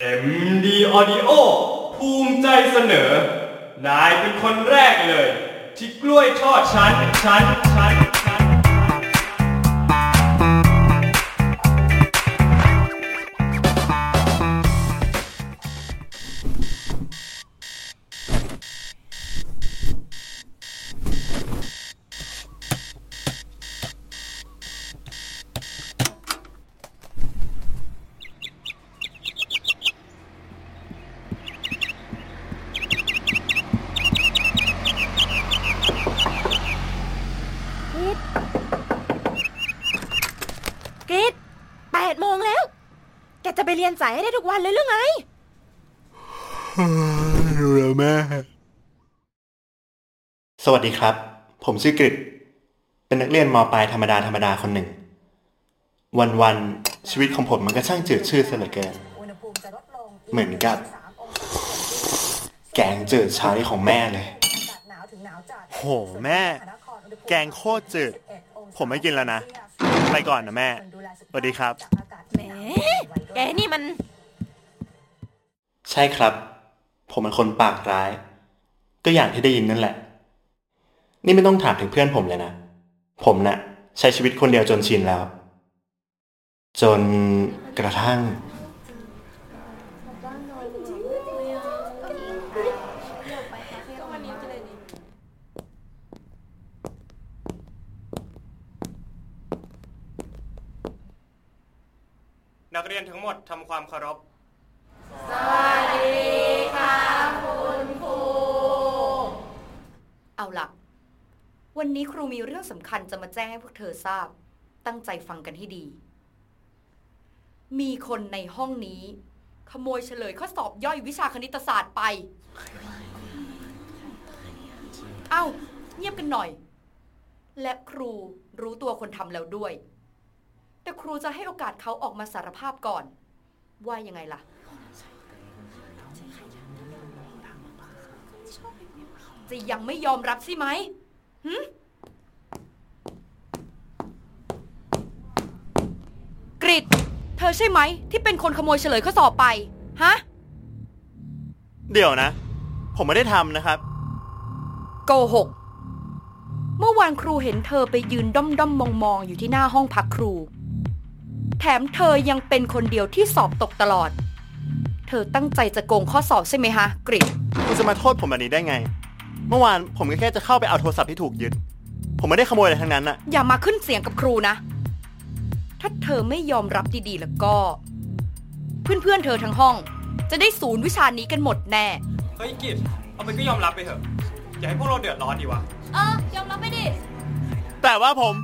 MD Audio ภูมิใจเสนอ นายเป็นคนแรกเลย ที่กล้วยทอดชั้นชั้นชั้น เรียนสายให้ได้ทุกวันเลยหรือไงรู้แล้วแม่ สวัสดีครับ ผมชื่อกริดเป็นนักเรียนมปลายธรรมดาธรรมดาคนหนึ่ง วันๆชีวิตของผมมันก็ช่างจืดชืดเสียเหลือเกิน เหมือนกับ แกงจืดชาที่ของแม่เลย โหแม่ แกงโคตรจืด ผมไม่กินแล้วนะ ไปก่อนนะแม่ สวัสดีครับ แหม แกนี่มัน ใช่ครับ ผมเป็นคนปากร้าย ก็อย่างที่ได้ยินนั่นแหละ นี่ไม่ต้องถามถึงเพื่อนผมเลยนะ ผมนะ่ะ ใช้ชีวิตคนเดียวจนชินแล้ว จนกระทั่ง นักเรี ยนทั้งหมดทำความเคารพ สวัสดีค่ะคุณครู เอาล่ะ วันนี้ครูมีเรื่องสำคัญจะมาแจ้งให้พวกเธอทราบ ตั้งใจฟังกันให้ดี มีคนในห้องนี้ ขโมยเฉลยข้อสอบย่อยวิชาคณิตศาสตร์ไป เอ้า เงียบกันหน่อย และครูรู้ตัวคนทำแล้วด้วย แต่ครูจะให้โอกาสเขาออกมาสารภาพก่อน ว่ายังไงล่ะ จะยังไม่ยอมรับใช่ไหมหึกริดเธอใช่ไหม ที่เป็นคนขโมยเฉลยข้อสอบไป ฮะ เดี๋ยวนะ ผมไม่ได้ทำนะครับ โกหก เมื่อวานครูเห็นเธอไปยืนด้อมด้อมมองมองๆอยู่ที่หน้าห้องพักครู แถมเธอยังเป็นคนเดียวที่สอบตกตลอด เธอตั้งใจจะโกงข้อสอบใช่ไหมฮะกริดคุณจะมาโทษผมแบบนี้ได้ไง เมื่อวานผมก็แค่จะเข้าไปเอาโทรศัพท์ที่ถูกยึด ผมไม่ได้ขโมยอะไรทั้งนั้นน่ะอย่ามาขึ้นเสียงกับครูนะ ถ้าเธอไม่ยอมรับดีๆแล้วก็ เพื่อนๆเธอทั้งห้อง จะได้ศูนย์วิชานี้กันหมดแน่เฮ้ยกิจเอาไปก็ยอมรับไปเถอะอย่าให้พวกเราเดือดร้อนดีวะเออยอมรับไปดิแต่ว่าผม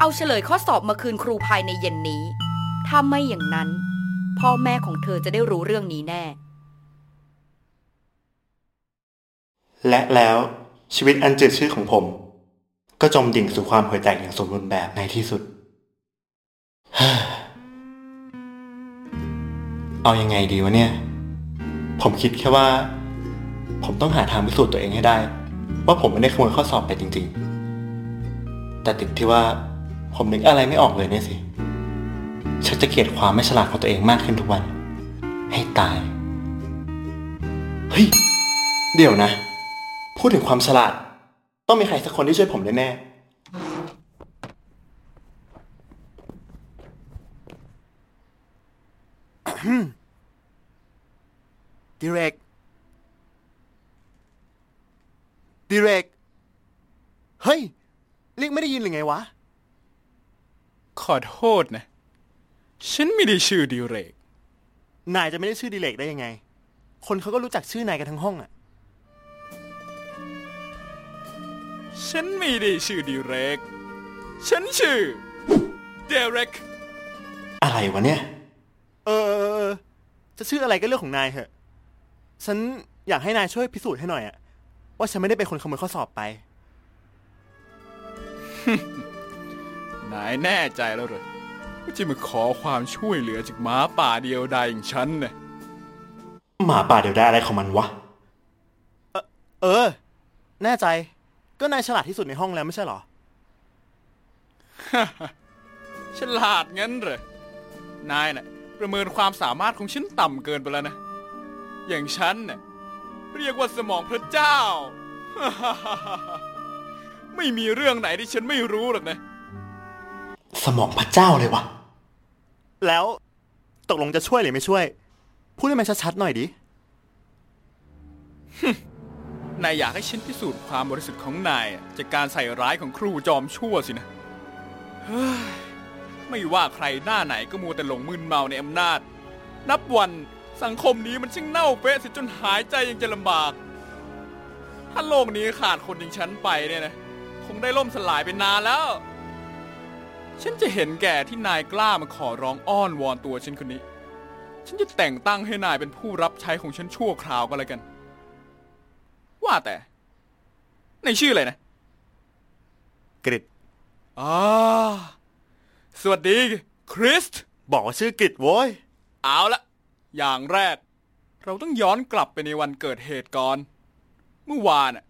เอาเฉลยข้อสอบมาคืนครูภายในเย็นนี้ ถ้าไม่อย่างนั้น พ่อแม่ของเธอจะได้รู้เรื่องนี้แน่ และแล้วชีวิตอันจืดชืดของผม ก็จมดิ่งสู่ความห่วยแตกอย่างสมบูรณ์แบบในที่สุด เอาอยังไงดีวะเนี่ย ผมคิดแค่ว่า ผมต้องหาทางพิสูจน์ตัวเองให้ได้ ว่าผมไม่ได้ขโมยข้อสอบไปจริง ๆ แต่ติดที่ว่า ผมนึกอะไรไม่ออกเลยเนี่ยสิชักจะเกลียดความไม่ฉลาดของตัวเองมากขึ้นทุกวัน ให้ตาย เฮ้ย เดี๋ยวนะ พูดถึงความฉลาด ต้องมีใครสักคนที่ช่วยผมแน่ๆดิเรกดิเรก เฮ้ย เรียกไม่ได้ยินหรือไงวะ ขอโทษนะ ฉันไม่ได้ชื่อดิเรก นายจะไม่ได้ชื่อดิเรกได้ยังไง คนเขาก็รู้จักชื่อนายกันทั้งห้องอะฉันไม่ได้ชื่อดิเรก ฉันชื่อเดเร็กอะไรวะเนี่ย เออเออเออ จะชื่ออะไรก็เรื่องของนายเถอะ ฉันอยากให้นายช่วยพิสูจน์ให้หน่อยอะว่าฉันไม่ได้เป็นคนขโมยข้อสอบไป นายแน่ใจแล้วเหรอว่าจะมาขอความช่วยเหลือจากหมาป่าเดียวดายอย่างฉันนะหมาป่าเดี๋ยวได้อะไรของมันวะ เออเออ แน่ใจ ก็นายฉลาดที่สุดในห้องแล้วไม่ใช่เหรอ ฉลาดงั้นเหรอนายน่ะประเมินความสามารถของฉันต่ำเกินไปแล้วนะ อย่างฉันน่ะเรียกว่าสมองพระเจ้า ไม่มีเรื่องไหนที่ฉันไม่รู้หรอกนะ สมองพระเจ้าเลยวะแล้วตกลงจะช่วยหรือไม่ช่วย พูดให้มันชัดๆหน่อยดินายอยากให้ฉันพิสูจน์ความบริสุทธิ์ของนายอะจากการใส่ร้ายของครูจอมชั่วสินะเฮ้ยไม่ว่าใครหน้าไหนก็มัวแต่หลงมึนเมาในอำนาจ นับวันสังคมนี้มันช่างเน่าเฟะเสิจนหายใจยังจะลำบาก ถ้าโลกนี้ขาดคนอย่างฉันไปเนี่ยนะ คงได้ล่มสลายไปนานแล้ว ฉันจะเห็นแก่ที่นายกล้ามาขอร้องอ้อนวอนตัวฉันคนนี้ ฉันจะแต่งตั้งให้นายเป็นผู้รับใช้ของฉันชั่วคราวก็แล้วกัน ว่าแต่ ในชื่ออะไรนะ กริดอ่าสวัสดี คริส บอกว่าชื่อกริดโว้ย เอาละ อย่างแรก เราต้องย้อนกลับไปในวันเกิดเหตุก่อน เมื่อวานน่ะ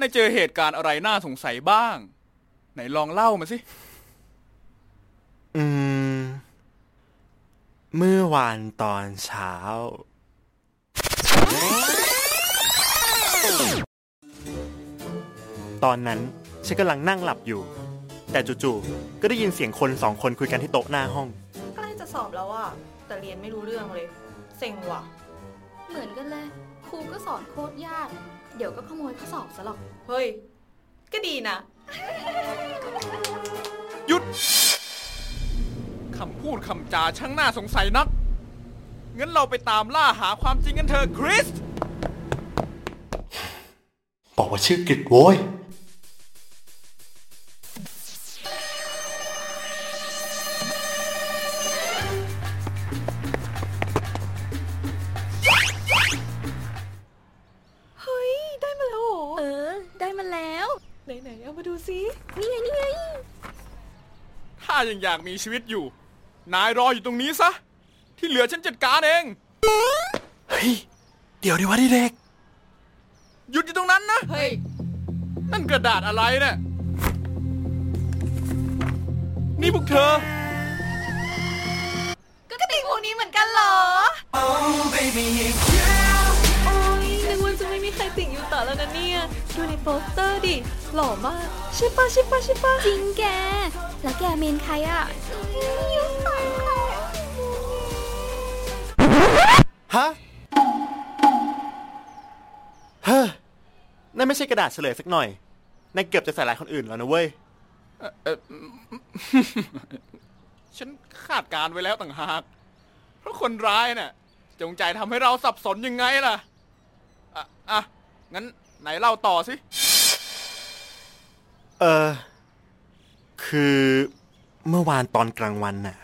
นายเจอเหตุการณ์อะไรน่าสงสัยบ้าง ไหนลองเล่ามาสิ อืม เมื่อวานตอนเช้า ตอนนั้นฉันกำลังนั่งหลับอยู่ แต่จู่ๆก็ได้ยินเสียงคนสองคนคุยกันที่โต๊ะหน้าห้อง ใกล้จะสอบแล้วอะแต่เรียนไม่รู้เรื่องเลย เซ็งว่ะ เหมือนกันเลยครูก็สอนโคตรยาก เดี๋ยวก็ขโมยข้อสอบซะหรอก เฮ้ย ก็ดีนะ หยุด คำพูดคำจาช่างน่าสงสัยนัก งั้นเราไปตามล่าหาความจริงกันเถอะคริส บอกว่าชื่อกริดโว้ย เฮ้ย ได้มาแล้วเหรอ เออ ได้มาแล้ว ไหนๆ เอามาดูซิ นี่ไง นี่ไง ถ้ายังอยากมีชีวิตอยู่ นายรออยู่ตรงนี้ซะ ที่เหลือฉันจัดการเอง เฮ้ย เดี๋ยวดิวะดิเด็กหยุดอยู่ตรงนั้นนะ เฮ้ย นั่นกระดาษอะไรเนี่ย นี่พวกเธอ ก็กระติกพวกนี้เหมือนกันเหรอโอ้ยนึกว่าจะไม่มีใครติ่งยูต่อแล้วนะเนี่ย ดูในโปสเตอร์ดิ หล่อมาก ใช่ปะใช่ปะใช่ปะจริงแก แล้วแกเมนใครอะยูต่อ ฮะ เฮ้อนั่นไม่ใช่กระดาษเฉลยสักหน่อยนายเกือบจะใส่ลายคนอื่นแล้วนะเว้ย ฉันคาดการไว้แล้วต่างหาก เพราะคนร้ายน่ะ จงใจทำให้เราสับสนยังไงล่ะ อะอะงั้นไหนเล่าต่อสิ เออ คือเมื่อวานตอนกลางวันน่ะ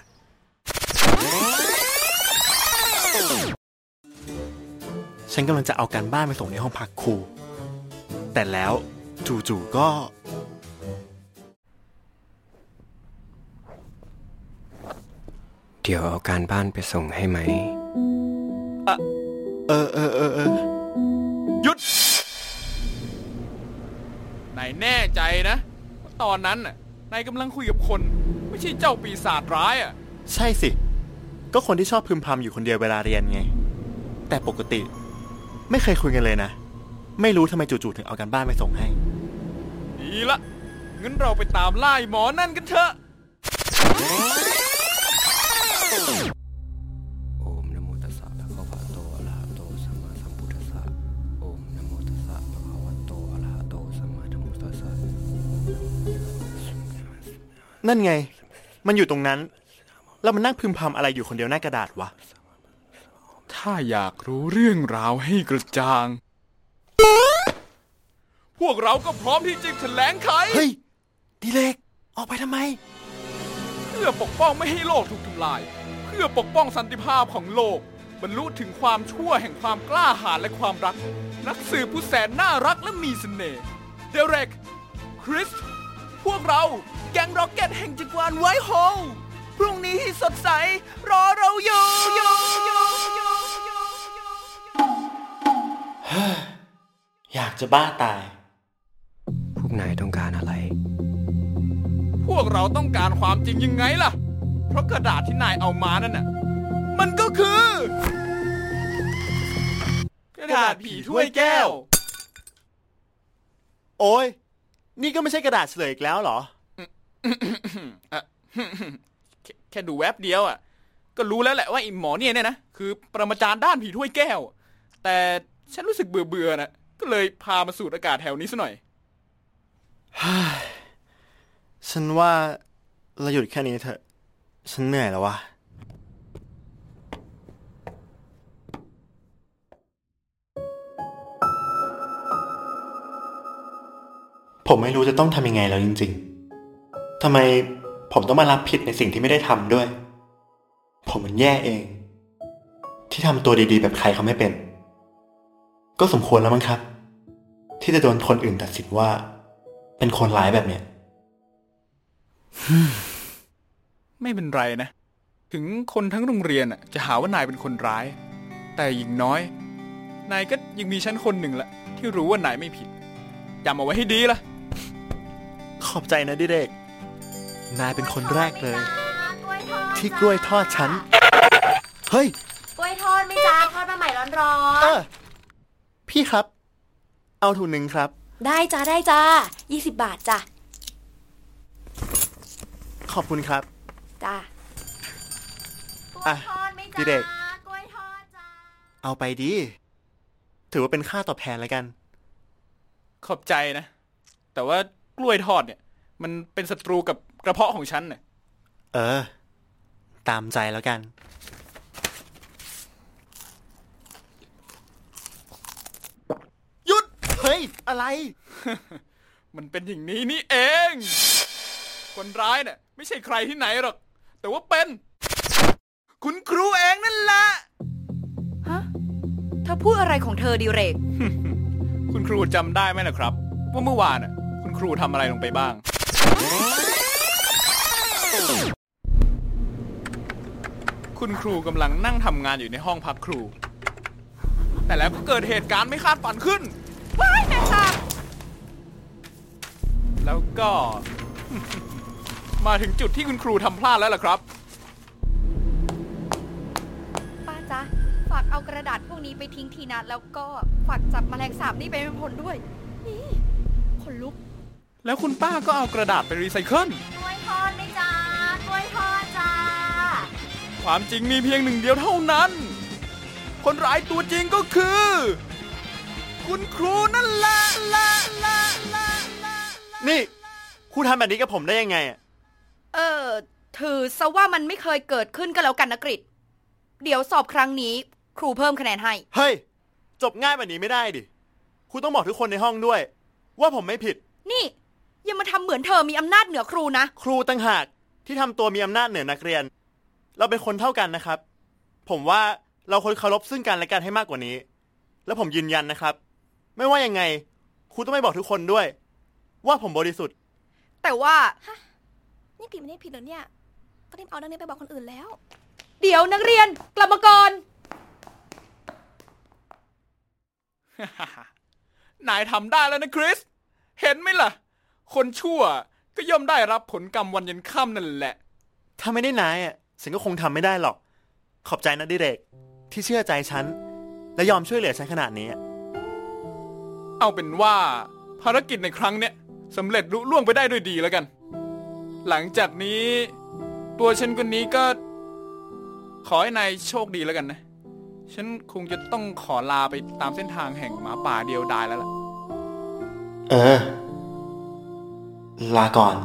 ฉันกำลังจะเอาการบ้านไปส่งในห้องพักครู แต่แล้วจู่ๆก็ เดี๋ยวเอาการบ้านไปส่งให้ไหมเออเออเออเออหยุดนายแน่ใจนะว่าตอนนั้นน่ะนายกำลังคุยกับคน ไม่ใช่เจ้าปีศาจร้ายอะ ใช่สิ ก็คนที่ชอบพึมพำอยู่คนเดียวเวลาเรียนไง แต่ปกติ ไม่เคยคุยกันเลยนะ ไม่รู้ทำไมจู่ๆถึงเอาการบ้านไปส่งให้ ดีละงั้นเราไปตามล่าไอ้หมอนั่นกันเถอะ โอมนะโมตัสสะภะคะวะโตอะระหะโตสัมมาสัมพุทธัสสะโอมนะโมตัสสะภะคะวะโตอะระหะโตสัมมาสัมพุทธัสสะนั่นไง มันอยู่ตรงนั้น แล้วมันนั่งพึมพำอะไรอยู่คนเดียวหน้ากระดาษวะ ถ้าอยากรู้เรื่องราวให้กระจ่าง พวกเราก็พร้อมที่จะแถลงไขเฮ้ยดีเล็กออกไปทำไม เพื่อปกป้องไม่ให้โลกถูกทำลาย เพื่อปกป้องสันติภาพของโลก บรรลุถึงความชั่วแห่งความกล้าหาญและความรัก นักสืบผู้แสนน่ารักและมีเสน่ห์เดเร็กคริส พวกเราแก๊งร็อกเก็ตแห่งจักรวาลไวท์โฮลพรุ่งนี้ที่สดใสรอเราอยู่อยู่อยู่ จะบ้าตาย พวกนายต้องการอะไร พวกเราต้องการความจริงยังไงล่ะพเพราะกระดาษที่นายเอามานั่นน่ะ มันก็คือ กระดาษผีถ้วยแก้ว โอ้ย นี่ก็ไม่ใช่กระดาษเฉลยอีกแล้วเหรอ อะ แค่แค่ดูแวบเดียวอะ ก็รู้แล้วแหละว่าไอ้หมอเนี่ยเนี่ยนะ คือปรมาจารย์ด้านผีถ้วยแก้ว แต่ฉันรู้สึกเบื่อเบื่อๆนะ ก็เลยพามาสูดอากาศแถวนี้ซะหน่อย ฉันว่าเราหยุดแค่นี้เถอะ ฉันเหนื่อยแล้ววะผมไม่รู้จะต้องทำยังไงแล้วจริง ๆ ทำไมผมต้องมารับผิดในสิ่งที่ไม่ได้ทำด้วย ผมมันแย่เอง ที่ทำตัวดีๆ แบบใครเขาไม่เป็น ก็สมควรแล้วมั้งครับ ที่จะโดนคนอื่นตัดสินว่า เป็นคนร้ายแบบเนี้ยไม่เป็นไรนะ ถึงคนทั้งโรงเรียนอะ จะหาว่านายเป็นคนร้าย แต่อย่างน้อย นายก็ยังมีฉันคนหนึ่งละที่รู้ว่านายไม่ผิดจำเอาไว้ให้ดีล่ะขอบใจนะดิเรก นายเป็นคนแรกเลยกล้วยทอดที่กล้วยทอดฉัน เฮ้ย กล้วยทอดไหม่จ้าทอดมาใหม่ร้อนเออ พี่ครับ เอาถุงหนึ่งครับๆได้จ้าได้จ้า20บาทจ้ะขอบคุณครับ จ้าอะดิเรกกล้วยทอดจ้าเอาไปดี ถือว่าเป็นค่าตอบแทนแล้วกัน ขอบใจนะ แต่ว่ากล้วยทอดเนี่ย มันเป็นศัตรูกับกระเพาะของฉันเนี่ยเออ ตามใจแล้วกัน หยุด เฮ้ย อะไร มันเป็นอย่างนี้นี่เอง คนร้ายเนี่ยไม่ใช่ใครที่ไหนหรอก แต่ว่าเป็น คุณครูเองนั่นแหละ ฮะเธอพูดอะไรของเธอดิเรก คุณครูจำได้ไหมล่ะครับ ว่าเมื่อวานน่ะคุณครูทำอะไรลงไปบ้าง คุณครูกำลังนั่งทำงานอยู่ในห้องพักครู แต่แล้วก็เกิดเหตุการณ์ไม่คาดฝันขึ้น ว้ายแม่สาบแล้วก็ มาถึงจุดที่คุณครูทำพลาดแล้วล่ะครับ ป้าจ๊ะ ฝากเอากระดาษพวกนี้ไปทิ้งทีนะ แล้วก็ฝากจับแมลงสาบนี่ไปเป็นผลด้วย นี่ขนลุก แล้วคุณป้าก็เอากระดาษไปรีไซเคิล กล้วยทอดไหม่จ้ากล้วยทอดจ้า ความจริงมีเพียงหนึ่งเดียวเท่านั้น คนร้ายตัวจริงก็คือ คุณครูนั่นแหละละละละละนี่ครูทำแบบนี้กับผมได้ยังไงอะเออ ถือซะว่ามันไม่เคยเกิดขึ้นก็แล้วกันนะกริดเดี๋ยวสอบครั้งนี้ครูเพิ่มคะแนนให้ เฮ้ย จบง่ายแบบนี้ไม่ได้ดิครูต้องบอกทุกคนในห้องด้วย ว่าผมไม่ผิด นี่ อย่ามาทำเหมือนเธอมีอำนาจเหนือครูนะ ครูตั้งหากที่ทำตัวมีอำนาจเหนือนักเรียน เราเป็นคนเท่ากันนะครับ ผมว่าเราควรเคารพซึ่งกันและกันให้มากกว่านี้ แล้วผมยืนยันนะครับ ไม่ว่ายังไงครูต้องไม่บอกทุกคนด้วย ว่าผมบริสุทธิ์ แต่ว่านี่ผิดไม่ได้ผิดเหรอเนี่ย ก็รีบเอาเรื่องนี้ไปบอกคนอื่นแล้ว เดี๋ยวนักเรียนกลับมาก่อน นายทำได้แล้วนะคริส เห็นไหมล่ะ คนชั่วก็ย่อมได้รับผลกรรมวันเย็นค่ำนั่นแหละ ถ้าไม่ได้นายอะฉันก็คงทำไม่ได้หรอก ขอบใจนะดิเรก ที่เชื่อใจฉัน และยอมช่วยเหลือฉันขนาดนี้ เอาเป็นว่าภารกิจในครั้งเนี้ยสำเร็จลุล่วงไปได้ด้วยดีแล้วกัน หลังจากนี้ ตัวฉันคนนี้ก็ ขอให้นายโชคดีแล้วกันนะ ฉันคงจะต้องขอลาไปตามเส้นทางแห่งหมาป่าเดียวดายแล้วล่ะ เออ ลาก่อน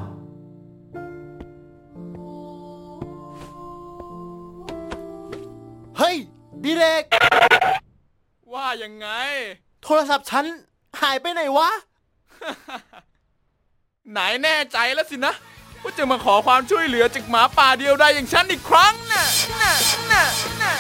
เฮ้ย ดิเรก ว่ายังไง โทรศัพท์ฉัน หายไปไหนวะ ไหนแน่ใจแล้วสินะว่าจะมาขอความช่วยเหลือจากหมาป่าเดียวได้ยอย่างฉันอีกครั้งน่ะน่ะน่ะน่ะ